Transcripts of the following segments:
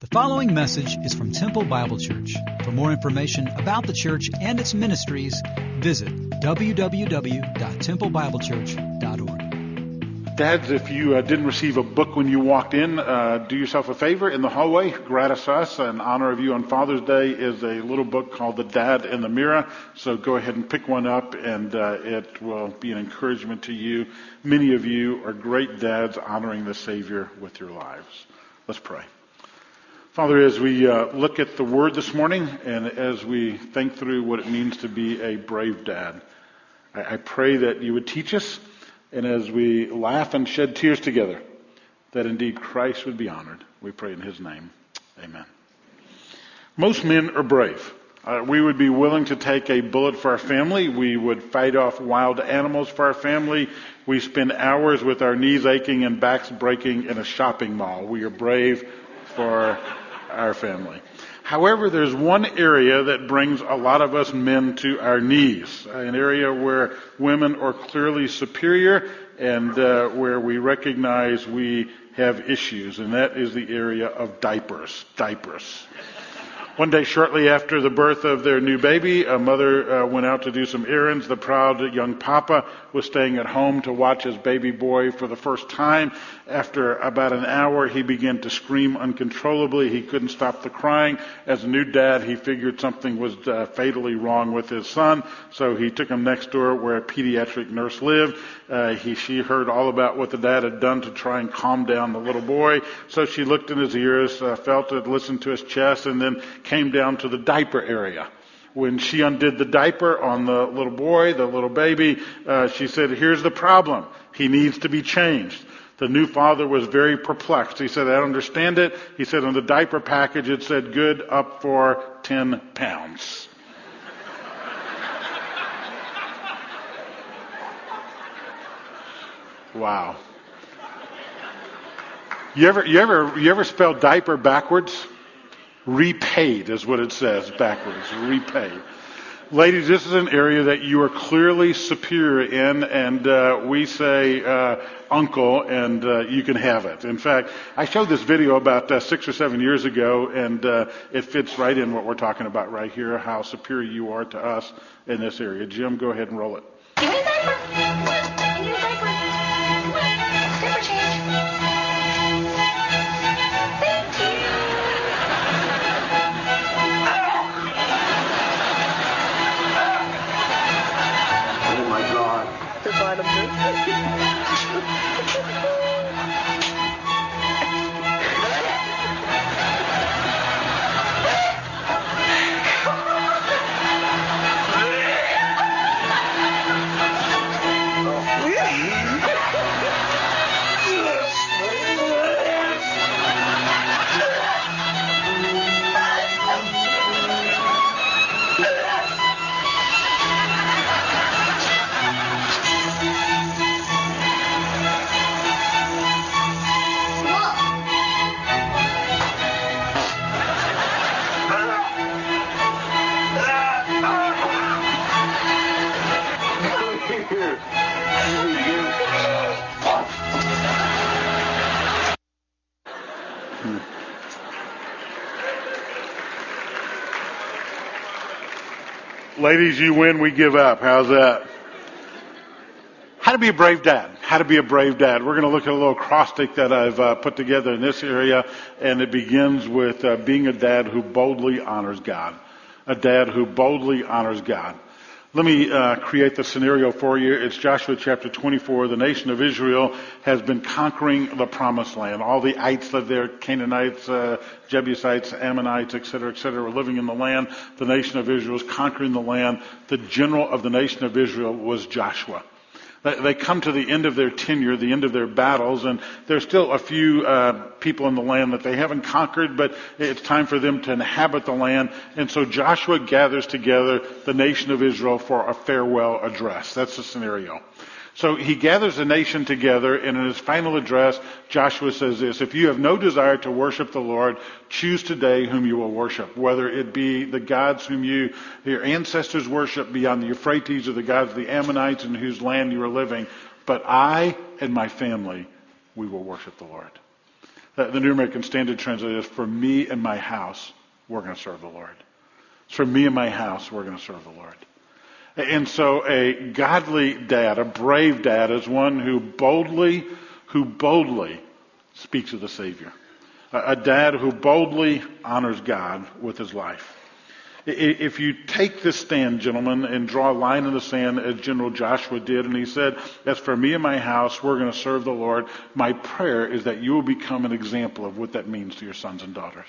The following message is from Temple Bible Church. For more information about the church and its ministries, visit www.templebiblechurch.org. Dads, if you uh, didn't receive a book when you walked in, uh, do yourself a favor in the hallway. Gratis us, in honor of you on Father's Day, is a little book called The Dad in the Mirror. So go ahead and pick one up, and uh, it will be an encouragement to you. Many of you are great dads honoring the Savior with your lives. Let's pray. Father, as we uh, look at the Word this morning and as we think through what it means to be a brave dad, I, I pray that you would teach us, and as we laugh and shed tears together, that indeed Christ would be honored. We pray in His name. Amen. Most men are brave. Uh, we would be willing to take a bullet for our family. We would fight off wild animals for our family. We spend hours with our knees aching and backs breaking in a shopping mall. We are brave for our family. However, there's one area that brings a lot of us men to our knees, an area where women are clearly superior and uh, where we recognize we have issues, and that is the area of diapers. Diapers. One day, shortly after the birth of their new baby, a mother uh, went out to do some errands. The proud young papa was staying at home to watch his baby boy for the first time. After about an hour, he began to scream uncontrollably. He couldn't stop the crying. As a new dad, he figured something was uh, fatally wrong with his son, so he took him next door where a pediatric nurse lived. Uh, he, she heard all about what the dad had done to try and calm down the little boy. So she looked in his ears, uh, felt it, listened to his chest, and then came down to the diaper area. When she undid the diaper on the little boy, the little baby, uh, she said, here's the problem. He needs to be changed. The new father was very perplexed. He said, I don't understand it. He said, on the diaper package it said good up for 10 pounds. wow. You ever, you ever, you ever spell diaper backwards? Repaid is what it says backwards. Repaid. Ladies, this is an area that you are clearly superior in, and uh, we say uh, uncle, and uh, you can have it. In fact, I showed this video about uh, six or seven years ago, and uh, it fits right in what we're talking about right here, how superior you are to us in this area. Jim, go ahead and roll it. Ladies, you win, we give up. How's that? How to be a brave dad. How to be a brave dad. We're going to look at a little acrostic that I've uh, put together in this area, and it begins with uh, being a dad who boldly honors God. A dad who boldly honors God. Let me uh, create the scenario for you. It's Joshua chapter 24. The nation of Israel has been conquering the promised land. All the ites live there, Canaanites, uh, Jebusites, Ammonites, etc., etc., were living in the land. The nation of Israel is conquering the land. The general of the nation of Israel was Joshua. They- come to the end of their tenure, the end of their battles, and there's still a few uh, people in the land that they haven't conquered, but it's time for them to inhabit the land. And so Joshua gathers together the nation of Israel for a farewell address. That's the scenario. So he gathers the nation together, and in his final address, Joshua says this, if you have no desire to worship the Lord, choose today whom you will worship, whether it be the gods whom you, your ancestors worshiped beyond the Euphrates, or the gods of the Ammonites in whose land you are living, but I and my family, we will worship the Lord. The New American Standard translates for me and my house, we're going to serve the Lord. It's for me and my house, we're going to serve the Lord. And so a godly dad, a brave dad is one who boldly, who boldly speaks of the Savior. A dad who boldly honors God with his life. If you take this stand, gentlemen, and draw a line in the sand as General Joshua did, and he said, as for me and my house, we're going to serve the Lord, my prayer is that you will become an example of what that means to your sons and daughters.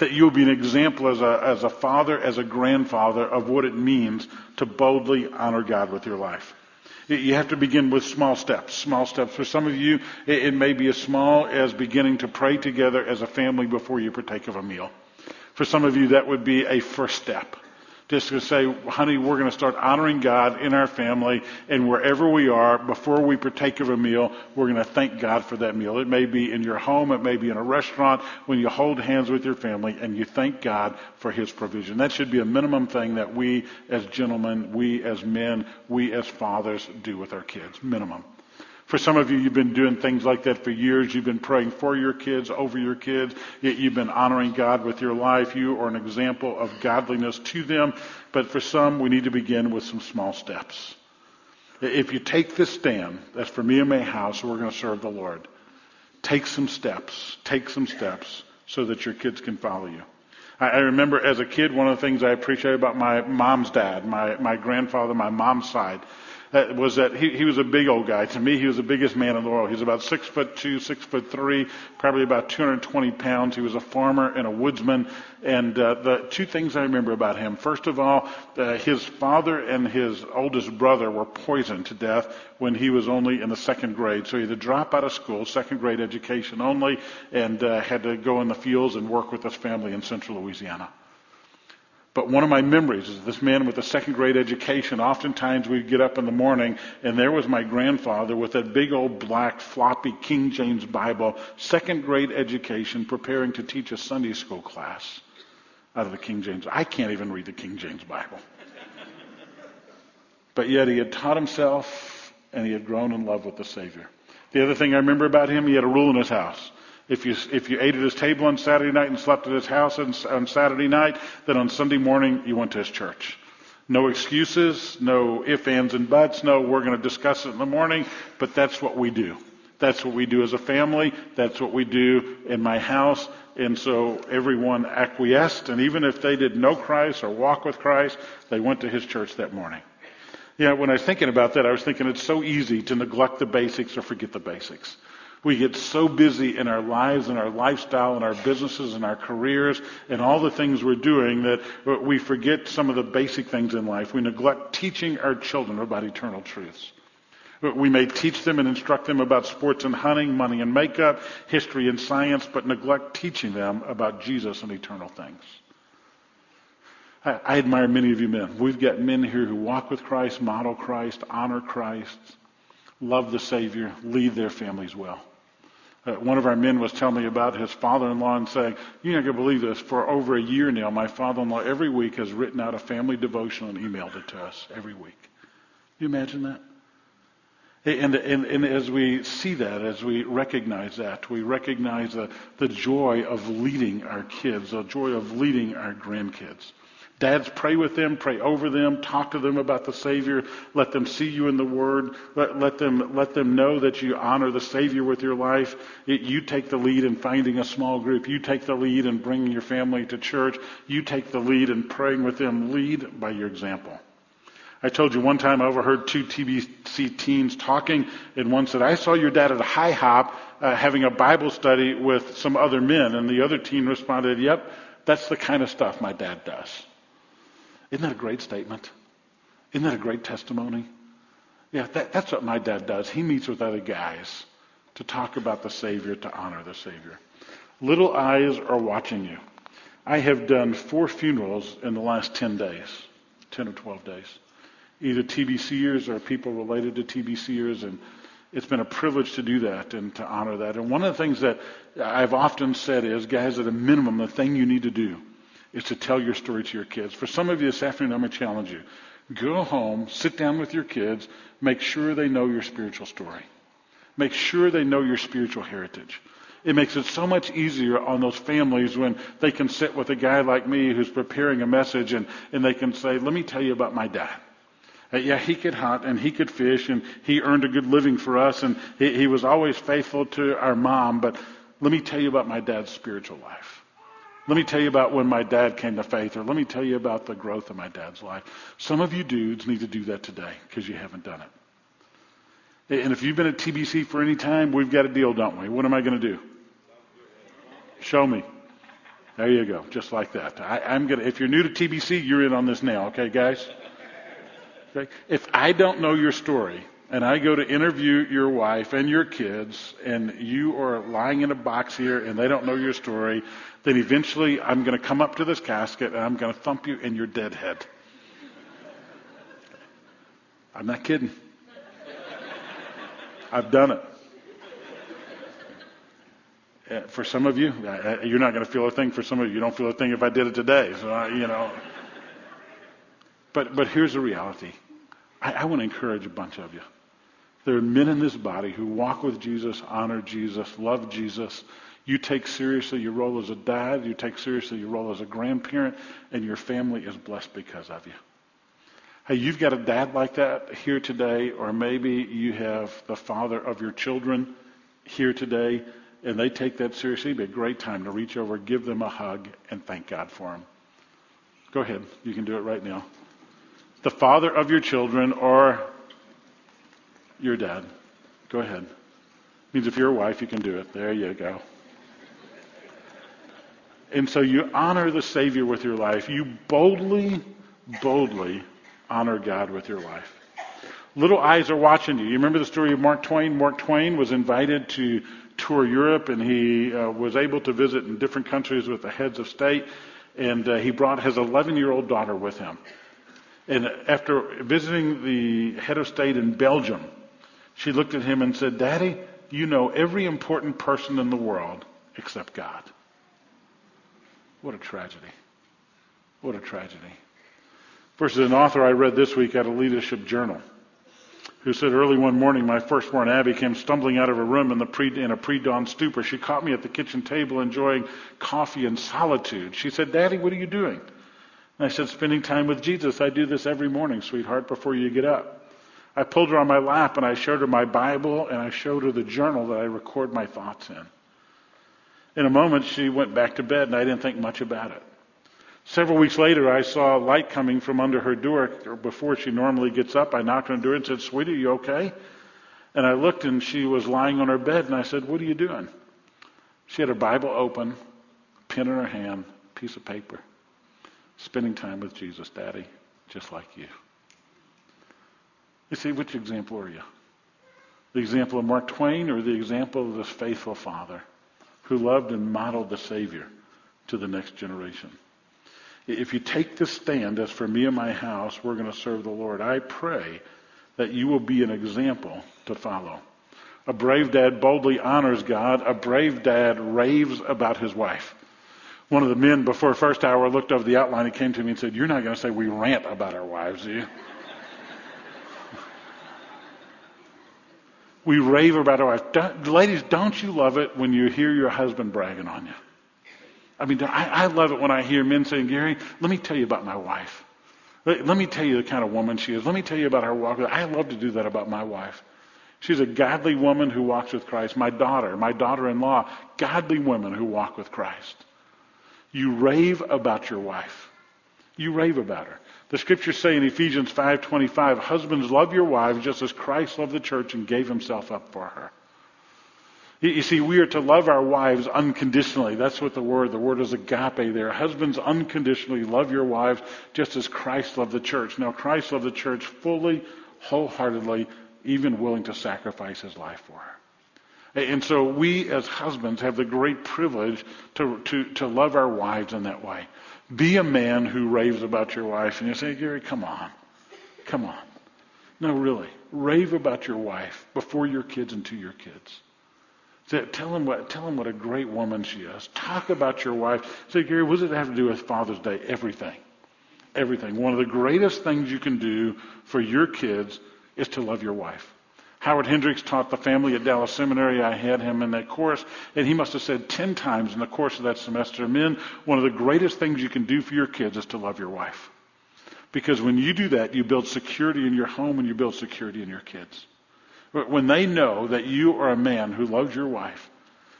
That you will be an example as a, as a father, as a grandfather of what it means to boldly honor God with your life. You have to begin with small steps. Small steps. For some of you, it may be as small as beginning to pray together as a family before you partake of a meal. For some of you, that would be a first step. Just to say, honey, we're going to start honoring God in our family and wherever we are, before we partake of a meal, we're going to thank God for that meal. It may be in your home, it may be in a restaurant, when you hold hands with your family and you thank God for His provision. That should be a minimum thing that we as gentlemen, we as men, we as fathers do with our kids. Minimum. For some of you, you've been doing things like that for years. You've been praying for your kids, over your kids. You've been honoring God with your life. You are an example of godliness to them. But for some, we need to begin with some small steps. If you take this stand, that's for me and my house, we're going to serve the Lord. Take some steps. Take some steps so that your kids can follow you. I remember as a kid, one of the things I appreciated about my mom's dad, my, my grandfather, my mom's side, was that he, he was a big old guy. To me, he was the biggest man in the world. He was about six foot two, six foot three, probably about 220 pounds. He was a farmer and a woodsman. And uh, the two things I remember about him. First of all, uh, his father and his oldest brother were poisoned to death when he was only in the second grade. So he had to drop out of school, second grade education only, and uh, had to go in the fields and work with his family in central Louisiana. But one of my memories is this man with a second grade education. Oftentimes we'd get up in the morning and there was my grandfather with that big old black floppy King James Bible, second grade education, preparing to teach a Sunday school class out of the King James. I can't even read the King James Bible. But yet he had taught himself and he had grown in love with the Savior. The other thing I remember about him, he had a rule in his house. If you, if you ate at his table on Saturday night and slept at his house on, on Saturday night, then on Sunday morning you went to his church. No excuses, no ifs, ands, and buts. No, we're going to discuss it in the morning, but that's what we do. That's what we do as a family. That's what we do in my house. And so everyone acquiesced, and even if they didn't know Christ or walk with Christ, they went to his church that morning. Yeah, when I was thinking about that, I was thinking it's so easy to neglect the basics or forget the basics. We get so busy in our lives and our lifestyle and our businesses and our careers and all the things we're doing that we forget some of the basic things in life. We neglect teaching our children about eternal truths. We may teach them and instruct them about sports and hunting, money and makeup, history and science, but neglect teaching them about Jesus and eternal things. I, I admire many of you men. We've got men here who walk with Christ, model Christ, honor Christ, love the Savior, lead their families well. Uh, one of our men was telling me about his father-in-law and saying, you're not going to believe this, for over a year now, my father-in-law every week has written out a family devotional and emailed it to us every week. Can you imagine that? And, and, and, as we see that, as we recognize that, we recognize the, the joy of leading our kids, the joy of leading our grandkids. Dads, pray with them, pray over them, talk to them about the Savior. Let them see you in the Word. Let, let them let them know that you honor the Savior with your life. It, you take the lead in finding a small group. You take the lead in bringing your family to church. You take the lead in praying with them. Lead by your example. I told you one time I overheard two TBC teens talking, and one said, "I saw your dad at a IHOP uh, having a Bible study with some other men," and the other teen responded, "Yep, that's the kind of stuff my dad does." Isn't that a great statement? Isn't that a great testimony? Yeah, that, that's what my dad does. He meets with other guys to talk about the Savior, to honor the Savior. Little eyes are watching you. I have done four funerals in the last 10 days, 10 or 12 days. Either TBCers or people related to TBCers, and it's been a privilege to do that and to honor that. And one of the things that I've often said is, guys, at a minimum, the thing you need to do is to tell your story to your kids. For some of you this afternoon, I'm going to challenge you. Go home, sit down with your kids, make sure they know your spiritual story. Make sure they know your spiritual heritage. It makes it so much easier on those families when they can sit with a guy like me who's preparing a message and, and they can say, let me tell you about my dad. Uh, yeah, he could hunt and he could fish and he earned a good living for us and he, he was always faithful to our mom. But let me tell you about my dad's spiritual life. Let me tell you about when my dad came to faith or let me tell you about the growth of my dad's life. Some of you dudes need to do that today because you haven't done it. And if you've been at TBC for any time, we've got a deal, don't we? What am I going to do? Show me. There you go, just like that. I, I'm gonna. If you're new to TBC, you're in on this now, okay, guys? Okay? If I don't know your story and I go to interview your wife and your kids and you are lying in a box here and they don't know your story, then eventually I'm going to come up to this casket and I'm going to thump you in your dead head. I'm not kidding. I've done it. Uh, For some of you, uh, you're not going to feel a thing. For some of you, you don't feel a thing if I did it today. So, you know. But, but here's the reality. I, I want to encourage a bunch of you. There are men in this body who walk with Jesus, honor Jesus, love Jesus. You take seriously your role as a dad. You take seriously your role as a grandparent, and your family is blessed because of you. Hey, you've got a dad like that here today, or maybe you have the father of your children here today, and they take that seriously. It'd be a great time to reach over, give them a hug, and thank God for them. Go ahead. You can do it right now. The father of your children, or your dad. Go ahead. Means if you're a wife, you can do it. There you go. And so you honor the Savior with your life. You boldly, boldly honor God with your life. Little eyes are watching you. You remember the story of Mark Twain? Mark Twain was invited to tour Europe and he uh, was able to visit in different countries with the heads of state. And uh, he brought his 11 year old daughter with him. And after visiting the head of state in Belgium, she looked at him and said, Daddy, you know every important person in the world except God. What a tragedy. What a tragedy. Versus an author I read this week at a leadership journal who said early one morning, my firstborn Abby came stumbling out of her room in, the pre, in a pre-dawn stupor. She caught me at the kitchen table enjoying coffee in solitude. She said, Daddy, what are you doing? And I said, spending time with Jesus. I do this every morning, sweetheart, before you get up. I pulled her on my lap and I showed her my Bible and I showed her the journal that I record my thoughts in. In a moment, she went back to bed and I didn't think much about it. Several weeks later, I saw a light coming from under her door before she normally gets up. I knocked on the door and said, Sweetie, you okay? And I looked and she was lying on her bed and I said, What are you doing? She had her Bible open, pen in her hand, piece of paper, spending time with Jesus, Daddy, just like you. You see, which example are you? The example of Mark Twain or the example of this faithful father who loved and modeled the Savior to the next generation? If you take this stand as for me and my house, we're going to serve the Lord, I pray that you will be an example to follow. A brave dad boldly honors God. A brave dad raves about his wife. One of the men before first hour looked over the outline and came to me and said, You're not going to say we rant about our wives, are you? We rave about our. Don't, ladies, don't you love it when you hear your husband bragging on you? I mean, I, I love it when I hear men saying, Gary, let me tell you about my wife. Let, let me tell you the kind of woman she is. Let me tell you about her walk. I love to do that about my wife. She's a godly woman who walks with Christ. My daughter, my daughter-in-law, godly women who walk with Christ. You rave about your wife. You rave about her. The scriptures say in Ephesians 5:25, "Husbands, love your wives just as Christ loved the church and gave himself up for her." You see, we are to love our wives unconditionally. That's what the word, the word is agape there. Husbands, unconditionally love your wives just as Christ loved the church. Now, Christ loved the church fully, wholeheartedly, even willing to sacrifice his life for her. And so we as husbands have the great privilege to, to, to love our wives in that way. Be a man who raves about your wife. And you say, Gary, come on. Come on. No, really. Rave about your wife before your kids and to your kids. Say, tell them what, tell them what a great woman she is. Talk about your wife. Say, Gary, what does it have to do with Father's Day? Everything. Everything. One of the greatest things you can do for your kids is to love your wife. Howard Hendricks taught the family at Dallas Seminary. I had him in that course, and he must have said 10 times in the course of that semester, men, one of the greatest things you can do for your kids is to love your wife. Because when you do that, you build security in your home and you build security in your kids. When they know that you are a man who loves your wife,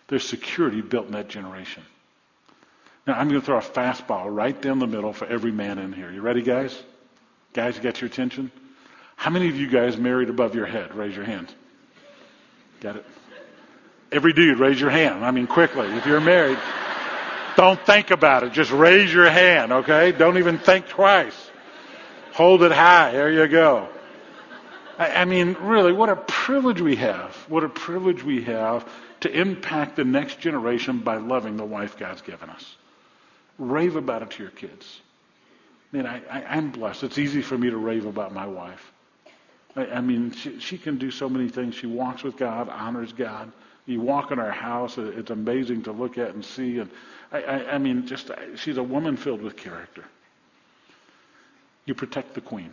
there's security built in that generation. Now, I'm going to throw a fastball right down the middle for every man in here. You ready, guys? Guys, you got your attention? How many of you guys married above your head? Raise your hand. Got it? Every dude, raise your hand. I mean, quickly. If you're married, don't think about it. Just raise your hand, okay? Don't even think twice. Hold it high. There you go. I, mean, really, what a privilege we have. What a privilege we have to impact the next generation by loving the wife God's given us. Rave about it to your kids. I mean, I, I, I'm blessed. It's easy for me to rave about my wife. I, I mean, she, she can do so many things. She walks with God, honors God. You walk in our house, it's amazing to look at and see. And I, I, I mean, just she's a woman filled with character. You protect the queen.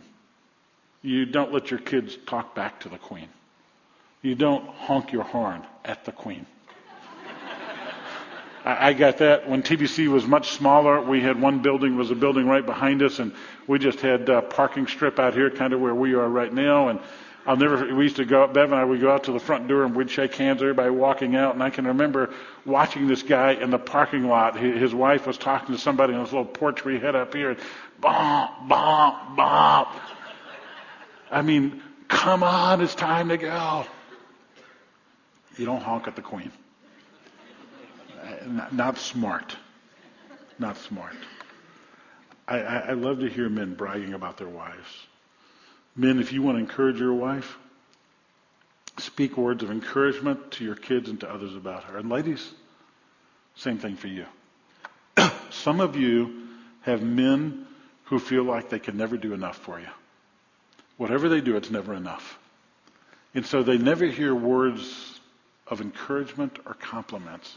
You don't let your kids talk back to the queen. You don't honk your horn at the queen. I, got that when TBC was much smaller. We had one building was a building right behind us, and we just had a parking strip out here, kind of where we are right now. And I'll never. We used to go. Bev and I would go out to the front door and we'd shake hands. Everybody walking out, and I can remember watching this guy in the parking lot. His wife was talking to somebody on this little porch we had up here. And bump, bump, bump. I mean, come on, it's time to go. You don't honk at the queen not smart. Not smart. I, I, I love to hear men bragging about their wives. Men, if you want to encourage your wife, speak words of encouragement to your kids and to others about her. And ladies, same thing for you. Some of you have men who feel like they can never do enough for you. Whatever they do, it's never enough. And so they never hear words of encouragement or compliments.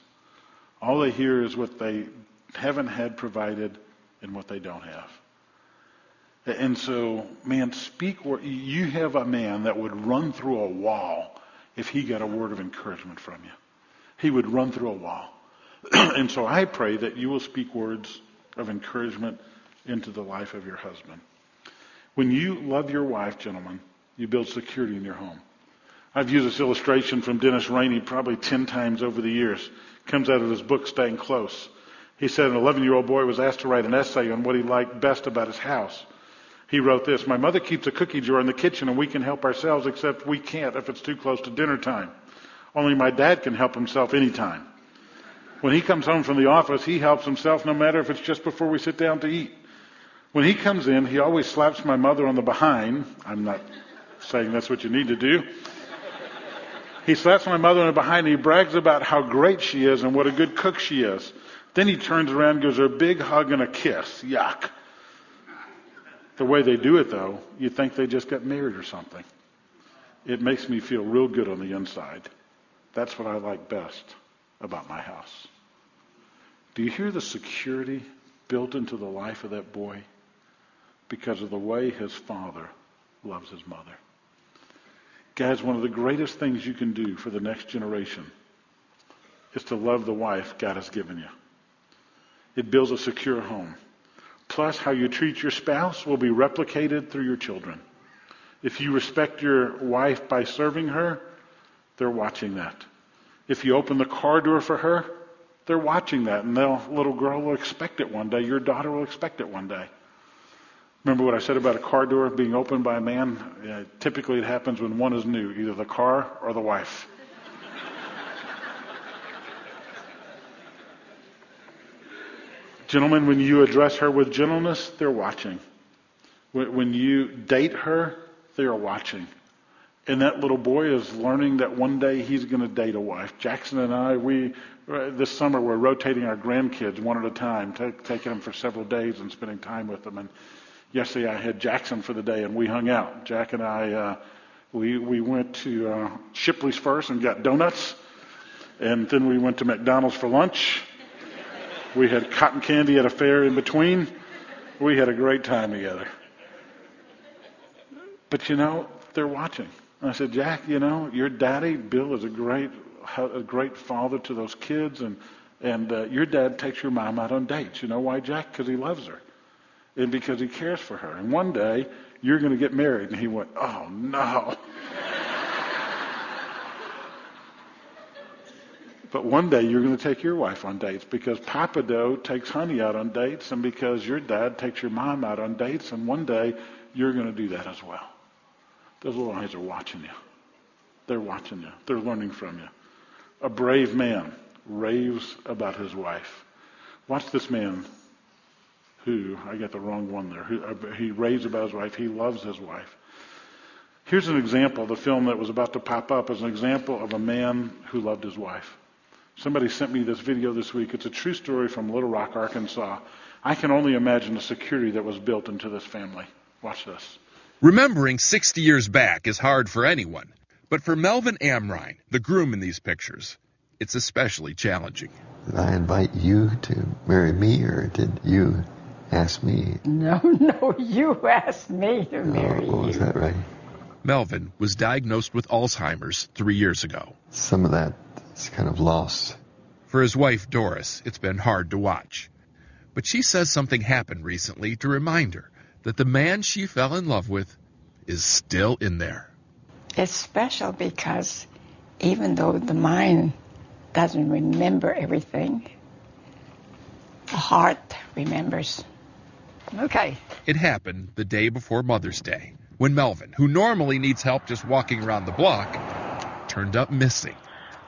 All they hear is what they haven't had provided and what they don't have. And so, man, speak where you have a man that would run through a wall if he got a word of encouragement from you. He would run through a wall. and so I pray that you will speak words of encouragement into the life of your husband. When you love your wife, gentlemen, you build security in your home. I've used this illustration from Dennis Rainey probably 10 times over the years comes out of his book, Staying Close. He said an 11 year old boy was asked to write an essay on what he liked best about his house. He wrote this My mother keeps a cookie jar in the kitchen and we can help ourselves, except we can't if it's too close to dinner time. Only my dad can help himself anytime. When he comes home from the office, he helps himself no matter if it's just before we sit down to eat. When he comes in, he always slaps my mother on the behind. I'm not saying that's what you need to do. He slaps my mother in the behind and he brags about how great she is and what a good cook she is. Then he turns around and gives her a big hug and a kiss. Yuck. The way they do it, though, you think they just got married or something. It makes me feel real good on the inside. That's what I like best about my house. Do you hear the security built into the life of that boy because of the way his father loves his mother? Guys, one of the greatest things you can do for the next generation is to love the wife God has given you. It builds a secure home. Plus, how you treat your spouse will be replicated through your children. If you respect your wife by serving her, they're watching that. If you open the car door for her, they're watching that, and the little girl will expect it one day. Your daughter will expect it one day. Remember what I said about a car door being opened by a man? Yeah, typically it happens when one is new, either the car or the wife. Gentlemen, when you address her with gentleness, they're watching. When you date her, they are watching. And that little boy is learning that one day he's going to date a wife. Jackson and I, we, uh, this summer, we're rotating our grandkids one at a time, taking them for several days and spending time with them. And yesterday I had Jackson for the day and we hung out. Jack and I, uh, we, we went to uh, Shipley's first and got donuts. And then we went to McDonald's for lunch. We had cotton candy at a fair in between. We had a great time together. But you know, they're watching. And I said, Jack, you know, your daddy, Bill, is a great, a great father to those kids, and and uh, your dad takes your mom out on dates. You know why, Jack? Because he loves her, and because he cares for her. And one day you're going to get married. And he went, Oh no. But one day you're going to take your wife on dates because Papa Doe takes Honey out on dates and because your dad takes your mom out on dates and one day you're going to do that as well. Those little eyes are watching you. They're watching you. They're learning from you. A brave man raves about his wife. Watch this man who, I got the wrong one there, who, uh, he raves about his wife. He loves his wife. Here's an example. The film that was about to pop up is an example of a man who loved his wife. Somebody sent me this video this week. It's a true story from Little Rock, Arkansas. I can only imagine the security that was built into this family. Watch this. Remembering 60 years back is hard for anyone, but for Melvin Amrine, the groom in these pictures, it's especially challenging. Did I invite you to marry me, or did you ask me? No, no, you asked me to oh, marry oh, was you. that right? Melvin was diagnosed with Alzheimer's three years ago. Some of that is kind of lost. For his wife, Doris, it's been hard to watch. But she says something happened recently to remind her that the man she fell in love with is still in there. It's special because even though the mind doesn't remember everything, the heart remembers. Okay. It happened the day before Mother's Day when Melvin, who normally needs help just walking around the block, turned up missing.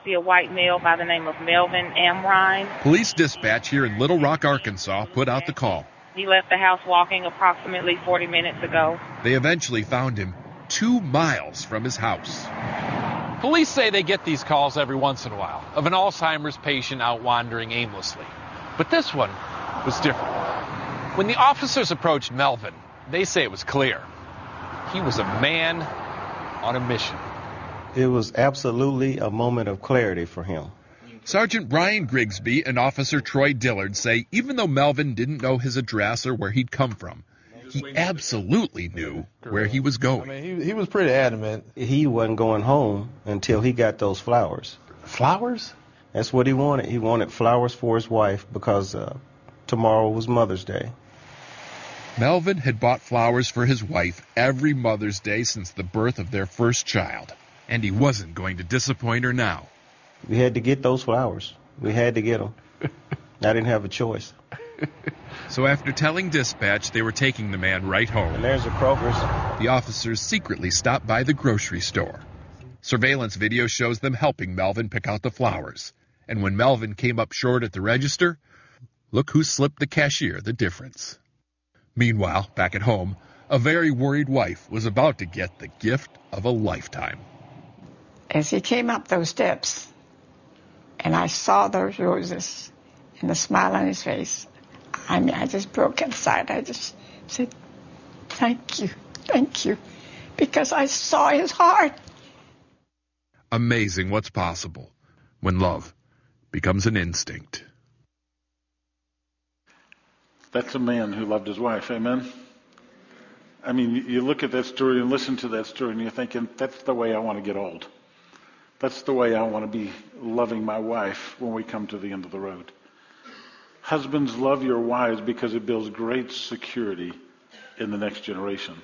See a white male by the name of Melvin Amrine. Police dispatch here in Little Rock, Arkansas put out the call. He left the house walking approximately 40 minutes ago. They eventually found him two miles from his house. Police say they get these calls every once in a while of an Alzheimer's patient out wandering aimlessly. But this one was different. When the officers approached Melvin, they say it was clear. He was a man on a mission. It was absolutely a moment of clarity for him. Sergeant Brian Grigsby and Officer Troy Dillard say even though Melvin didn't know his address or where he'd come from, he absolutely knew where he was going. I mean, he, he was pretty adamant. He wasn't going home until he got those flowers. Flowers? That's what he wanted. He wanted flowers for his wife because uh, tomorrow was Mother's Day. Melvin had bought flowers for his wife every Mother's Day since the birth of their first child, and he wasn't going to disappoint her now. We had to get those flowers. We had to get them. I didn't have a choice. So after telling dispatch they were taking the man right home, And there's a Kroger's. the officers secretly stopped by the grocery store. Surveillance video shows them helping Melvin pick out the flowers. And when Melvin came up short at the register, look who slipped the cashier the difference. Meanwhile, back at home, a very worried wife was about to get the gift of a lifetime. As he came up those steps, and I saw those roses and the smile on his face, I mean, I just broke inside. I just said, Thank you, thank you, because I saw his heart. Amazing what's possible when love becomes an instinct. That's a man who loved his wife. Amen. I mean, you- look at that story and listen to that story, and you're thinking, that's the way I want to get old. That's the way I want to be loving my wife when we come to the end of the road. Husbands, love your wives because it builds great security in the next generation.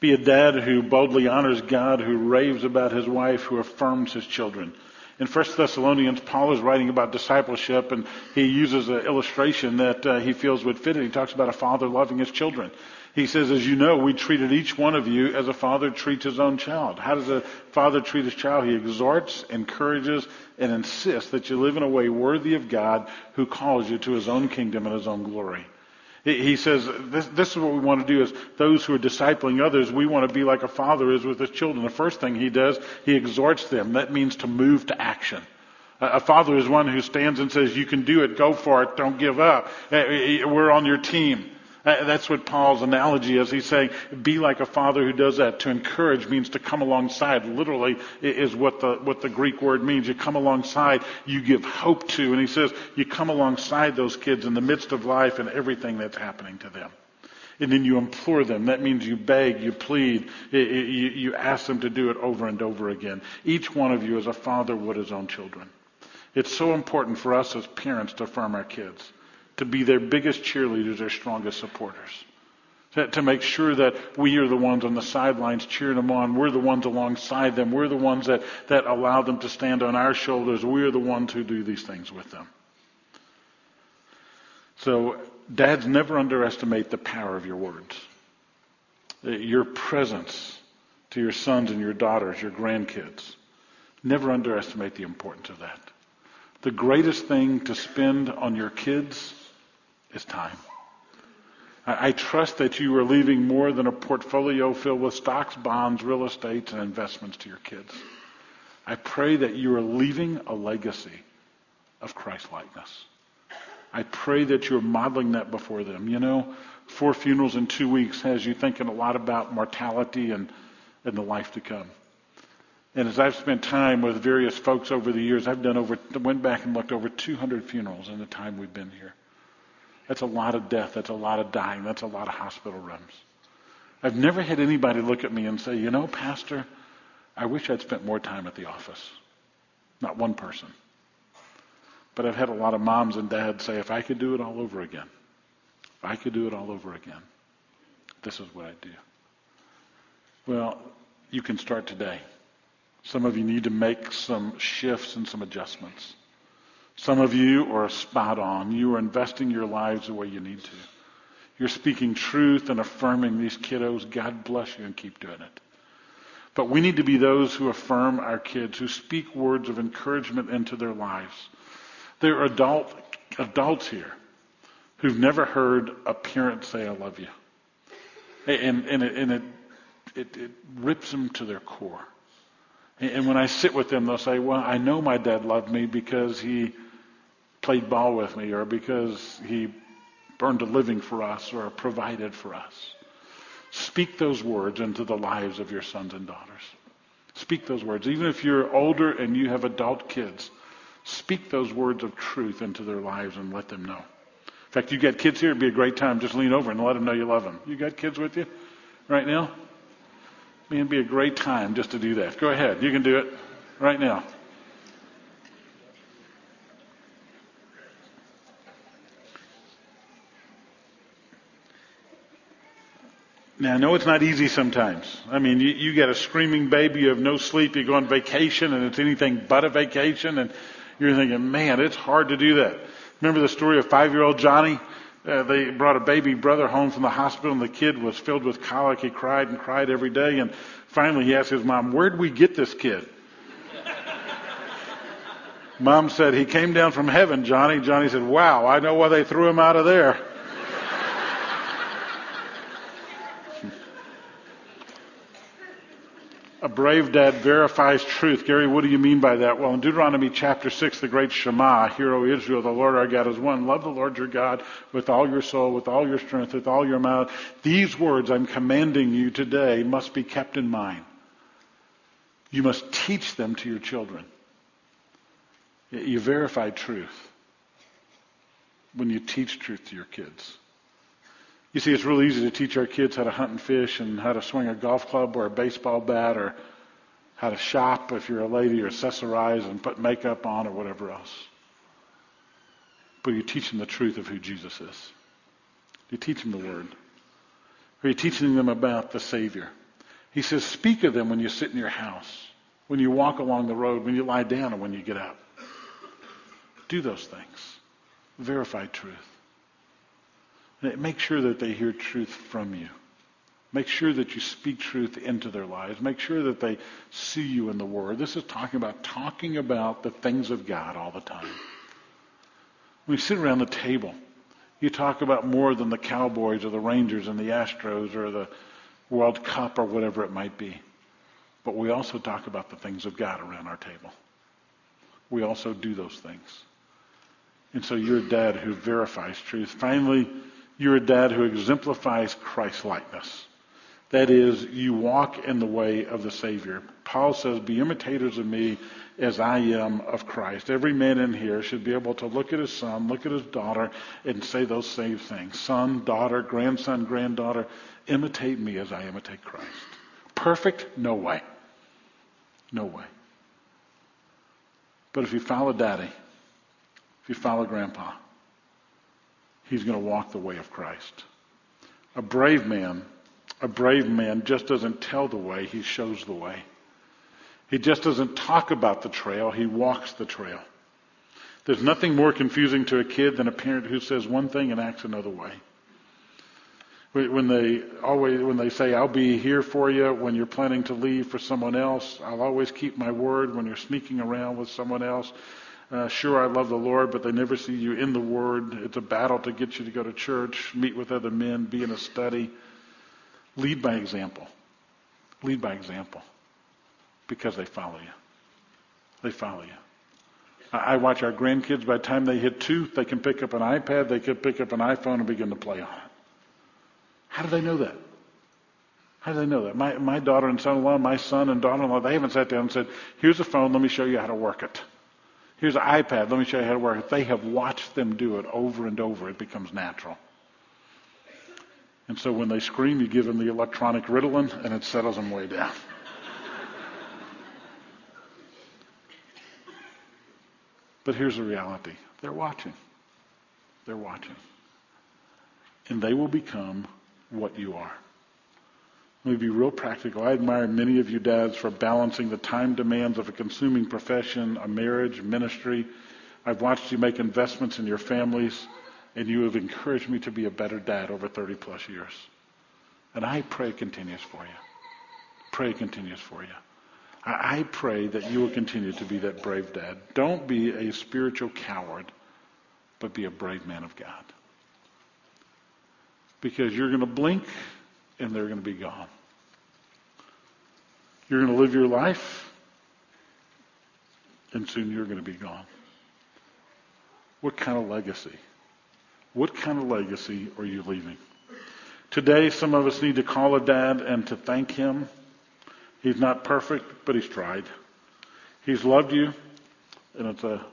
Be a dad who boldly honors God, who raves about his wife, who affirms his children. In 1 Thessalonians, Paul is writing about discipleship, and he uses an illustration that uh, he feels would fit it. He talks about a father loving his children. He says, as you know, we treated each one of you as a father treats his own child. How does a father treat his child? He exhorts, encourages, and insists that you live in a way worthy of God who calls you to his own kingdom and his own glory. He says, this, this is what we want to do as those who are discipling others. We want to be like a father is with his children. The first thing he does, he exhorts them. That means to move to action. A father is one who stands and says, you can do it, go for it, don't give up. Eh, eh, We're on your team. That's what Paul's analogy is. He's saying, be like a father who does that. To encourage means to come alongside. Literally is what the, what the Greek word means. You come alongside, you give hope to. And he says, you come alongside those kids in the midst of life and everything that's happening to them. And then you implore them. That means you beg, you plead, you, you ask them to do it over and over again. Each one of you as a father would his own children. It's so important for us as parents to affirm our kids, to be their biggest cheerleaders, their strongest supporters. To, make sure that we are the ones on the sidelines cheering them on. We're the ones alongside them. We're the ones that, that allow them to stand on our shoulders. We are the ones who do these things with them. So, dads, never underestimate the power of your words. Uh, your presence to your sons and your daughters, your grandkids. Never underestimate the importance of that. The greatest thing to spend on your kids is time. I, I trust that you are leaving more than a portfolio filled with stocks, bonds, real estate, and investments to your kids. I pray that you are leaving a legacy of Christ likeness. I pray that you're modeling that before them. You know, four funerals in two weeks has you thinking a lot about mortality and, and the life to come. And as I've spent time with various folks over the years, I've done over, went back and looked over 200 funerals in the time we've been here. That's a lot of death. That's a lot of dying. That's a lot of hospital rooms. I've never had anybody look at me and say, you know, Pastor, I wish I'd spent more time at the office. Not one person. But I've had a lot of moms and dads say, if I could do it all over again, if I could do it all over again, this is what I'd do. Well, you can start today. Some of you need to make some shifts and some adjustments. Some of you are spot on. You are investing your lives the way you need to. You're speaking truth and affirming these kiddos. God bless you and keep doing it. But we need to be those who affirm our kids, who speak words of encouragement into their lives. There are adult, adults here who've never heard a parent say, I love you. And, and, it, and it, it, it rips them to their core. And when I sit with them, they'll say, Well, I know my dad loved me because he played ball with me or because he earned a living for us or provided for us. Speak those words into the lives of your sons and daughters. Speak those words. Even if you're older and you have adult kids, speak those words of truth into their lives and let them know. In fact, you got kids here, it'd be a great time. Just lean over and let them know you love them. You got kids with you right now? It'd be a great time just to do that. Go ahead. You can do it right now. Now, I know it's not easy sometimes. I mean, you, you get a screaming baby, you have no sleep, you go on vacation, and it's anything but a vacation, and you're thinking, man, it's hard to do that. Remember the story of five-year-old Johnny? Uh, they brought a baby brother home from the hospital, and the kid was filled with colic. He cried and cried every day, and finally he asked his mom, "Where'd we get this kid?" mom said, "He came down from heaven, Johnny." Johnny said, "Wow, I know why they threw him out of there." A brave dad verifies truth. Gary, what do you mean by that? Well, in Deuteronomy chapter 6, the great Shema, Hear, O Israel, the Lord our God is one. Love the Lord your God with all your soul, with all your strength, with all your mouth. These words I'm commanding you today must be kept in mind. You must teach them to your children. You verify truth when you teach truth to your kids. You see, it's really easy to teach our kids how to hunt and fish and how to swing a golf club or a baseball bat or how to shop if you're a lady or accessorize and put makeup on or whatever else. But you teach them the truth of who Jesus is. You teach them the Word. Are you teaching them about the Savior? He says, speak of them when you sit in your house, when you walk along the road, when you lie down, and when you get up. Do those things. Verify truth. Make sure that they hear truth from you. Make sure that you speak truth into their lives. Make sure that they see you in the Word. This is talking about talking about the things of God all the time. When you sit around the table, you talk about more than the Cowboys or the Rangers and the Astros or the World Cup or whatever it might be. But we also talk about the things of God around our table. We also do those things. And so you're a dad who verifies truth. Finally, you're a dad who exemplifies Christ likeness. That is, you walk in the way of the Savior. Paul says, Be imitators of me as I am of Christ. Every man in here should be able to look at his son, look at his daughter, and say those same things. Son, daughter, grandson, granddaughter, imitate me as I imitate Christ. Perfect? No way. No way. But if you follow daddy, if you follow grandpa, he's going to walk the way of Christ. A brave man, a brave man just doesn't tell the way, he shows the way. He just doesn't talk about the trail, he walks the trail. There's nothing more confusing to a kid than a parent who says one thing and acts another way. When they always, when they say, I'll be here for you when you're planning to leave for someone else, I'll always keep my word when you're sneaking around with someone else. Uh, sure, I love the Lord, but they never see you in the Word. It's a battle to get you to go to church, meet with other men, be in a study. Lead by example. Lead by example. Because they follow you. They follow you. I watch our grandkids, by the time they hit two, they can pick up an iPad, they can pick up an iPhone and begin to play on it. How do they know that? How do they know that? My, my daughter and son-in-law, my son and daughter-in-law, they haven't sat down and said, here's a phone, let me show you how to work it. Here's an iPad, let me show you how to work it. They have watched them do it over and over. It becomes natural. And so when they scream, you give them the electronic Ritalin and it settles them way down. But here's the reality. They're watching. They're watching. And they will become what you are. Let me be real practical. I admire many of you dads for balancing the time demands of a consuming profession, a marriage, ministry. I've watched you make investments in your families, and you have encouraged me to be a better dad over 30 plus years. And I pray continues for you. Pray continues for you. I pray that you will continue to be that brave dad. Don't be a spiritual coward, but be a brave man of God. Because you're going to blink and they're going to be gone. You're going to live your life, and soon you're going to be gone. What kind of legacy? What kind of legacy are you leaving? Today, some of us need to call a dad and to thank him. He's not perfect, but he's tried. He's loved you, and it's a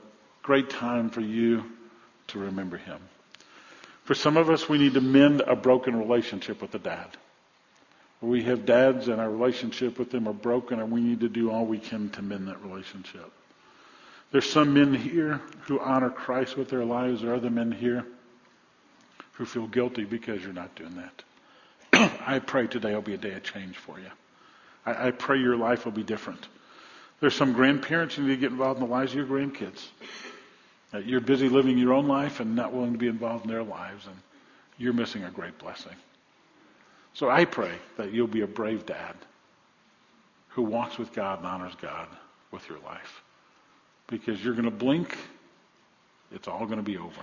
great time for you to remember him. For some of us, we need to mend a broken relationship with a dad. We have dads and our relationship with them are broken and we need to do all we can to mend that relationship. There's some men here who honor Christ with their lives. There are other men here who feel guilty because you're not doing that. I pray today will be a day of change for you. I, I pray your life will be different. There's some grandparents who need to get involved in the lives of your grandkids. Uh, you're busy living your own life and not willing to be involved in their lives, and you're missing a great blessing. So I pray that you'll be a brave dad who walks with God and honors God with your life. Because you're going to blink, it's all going to be over.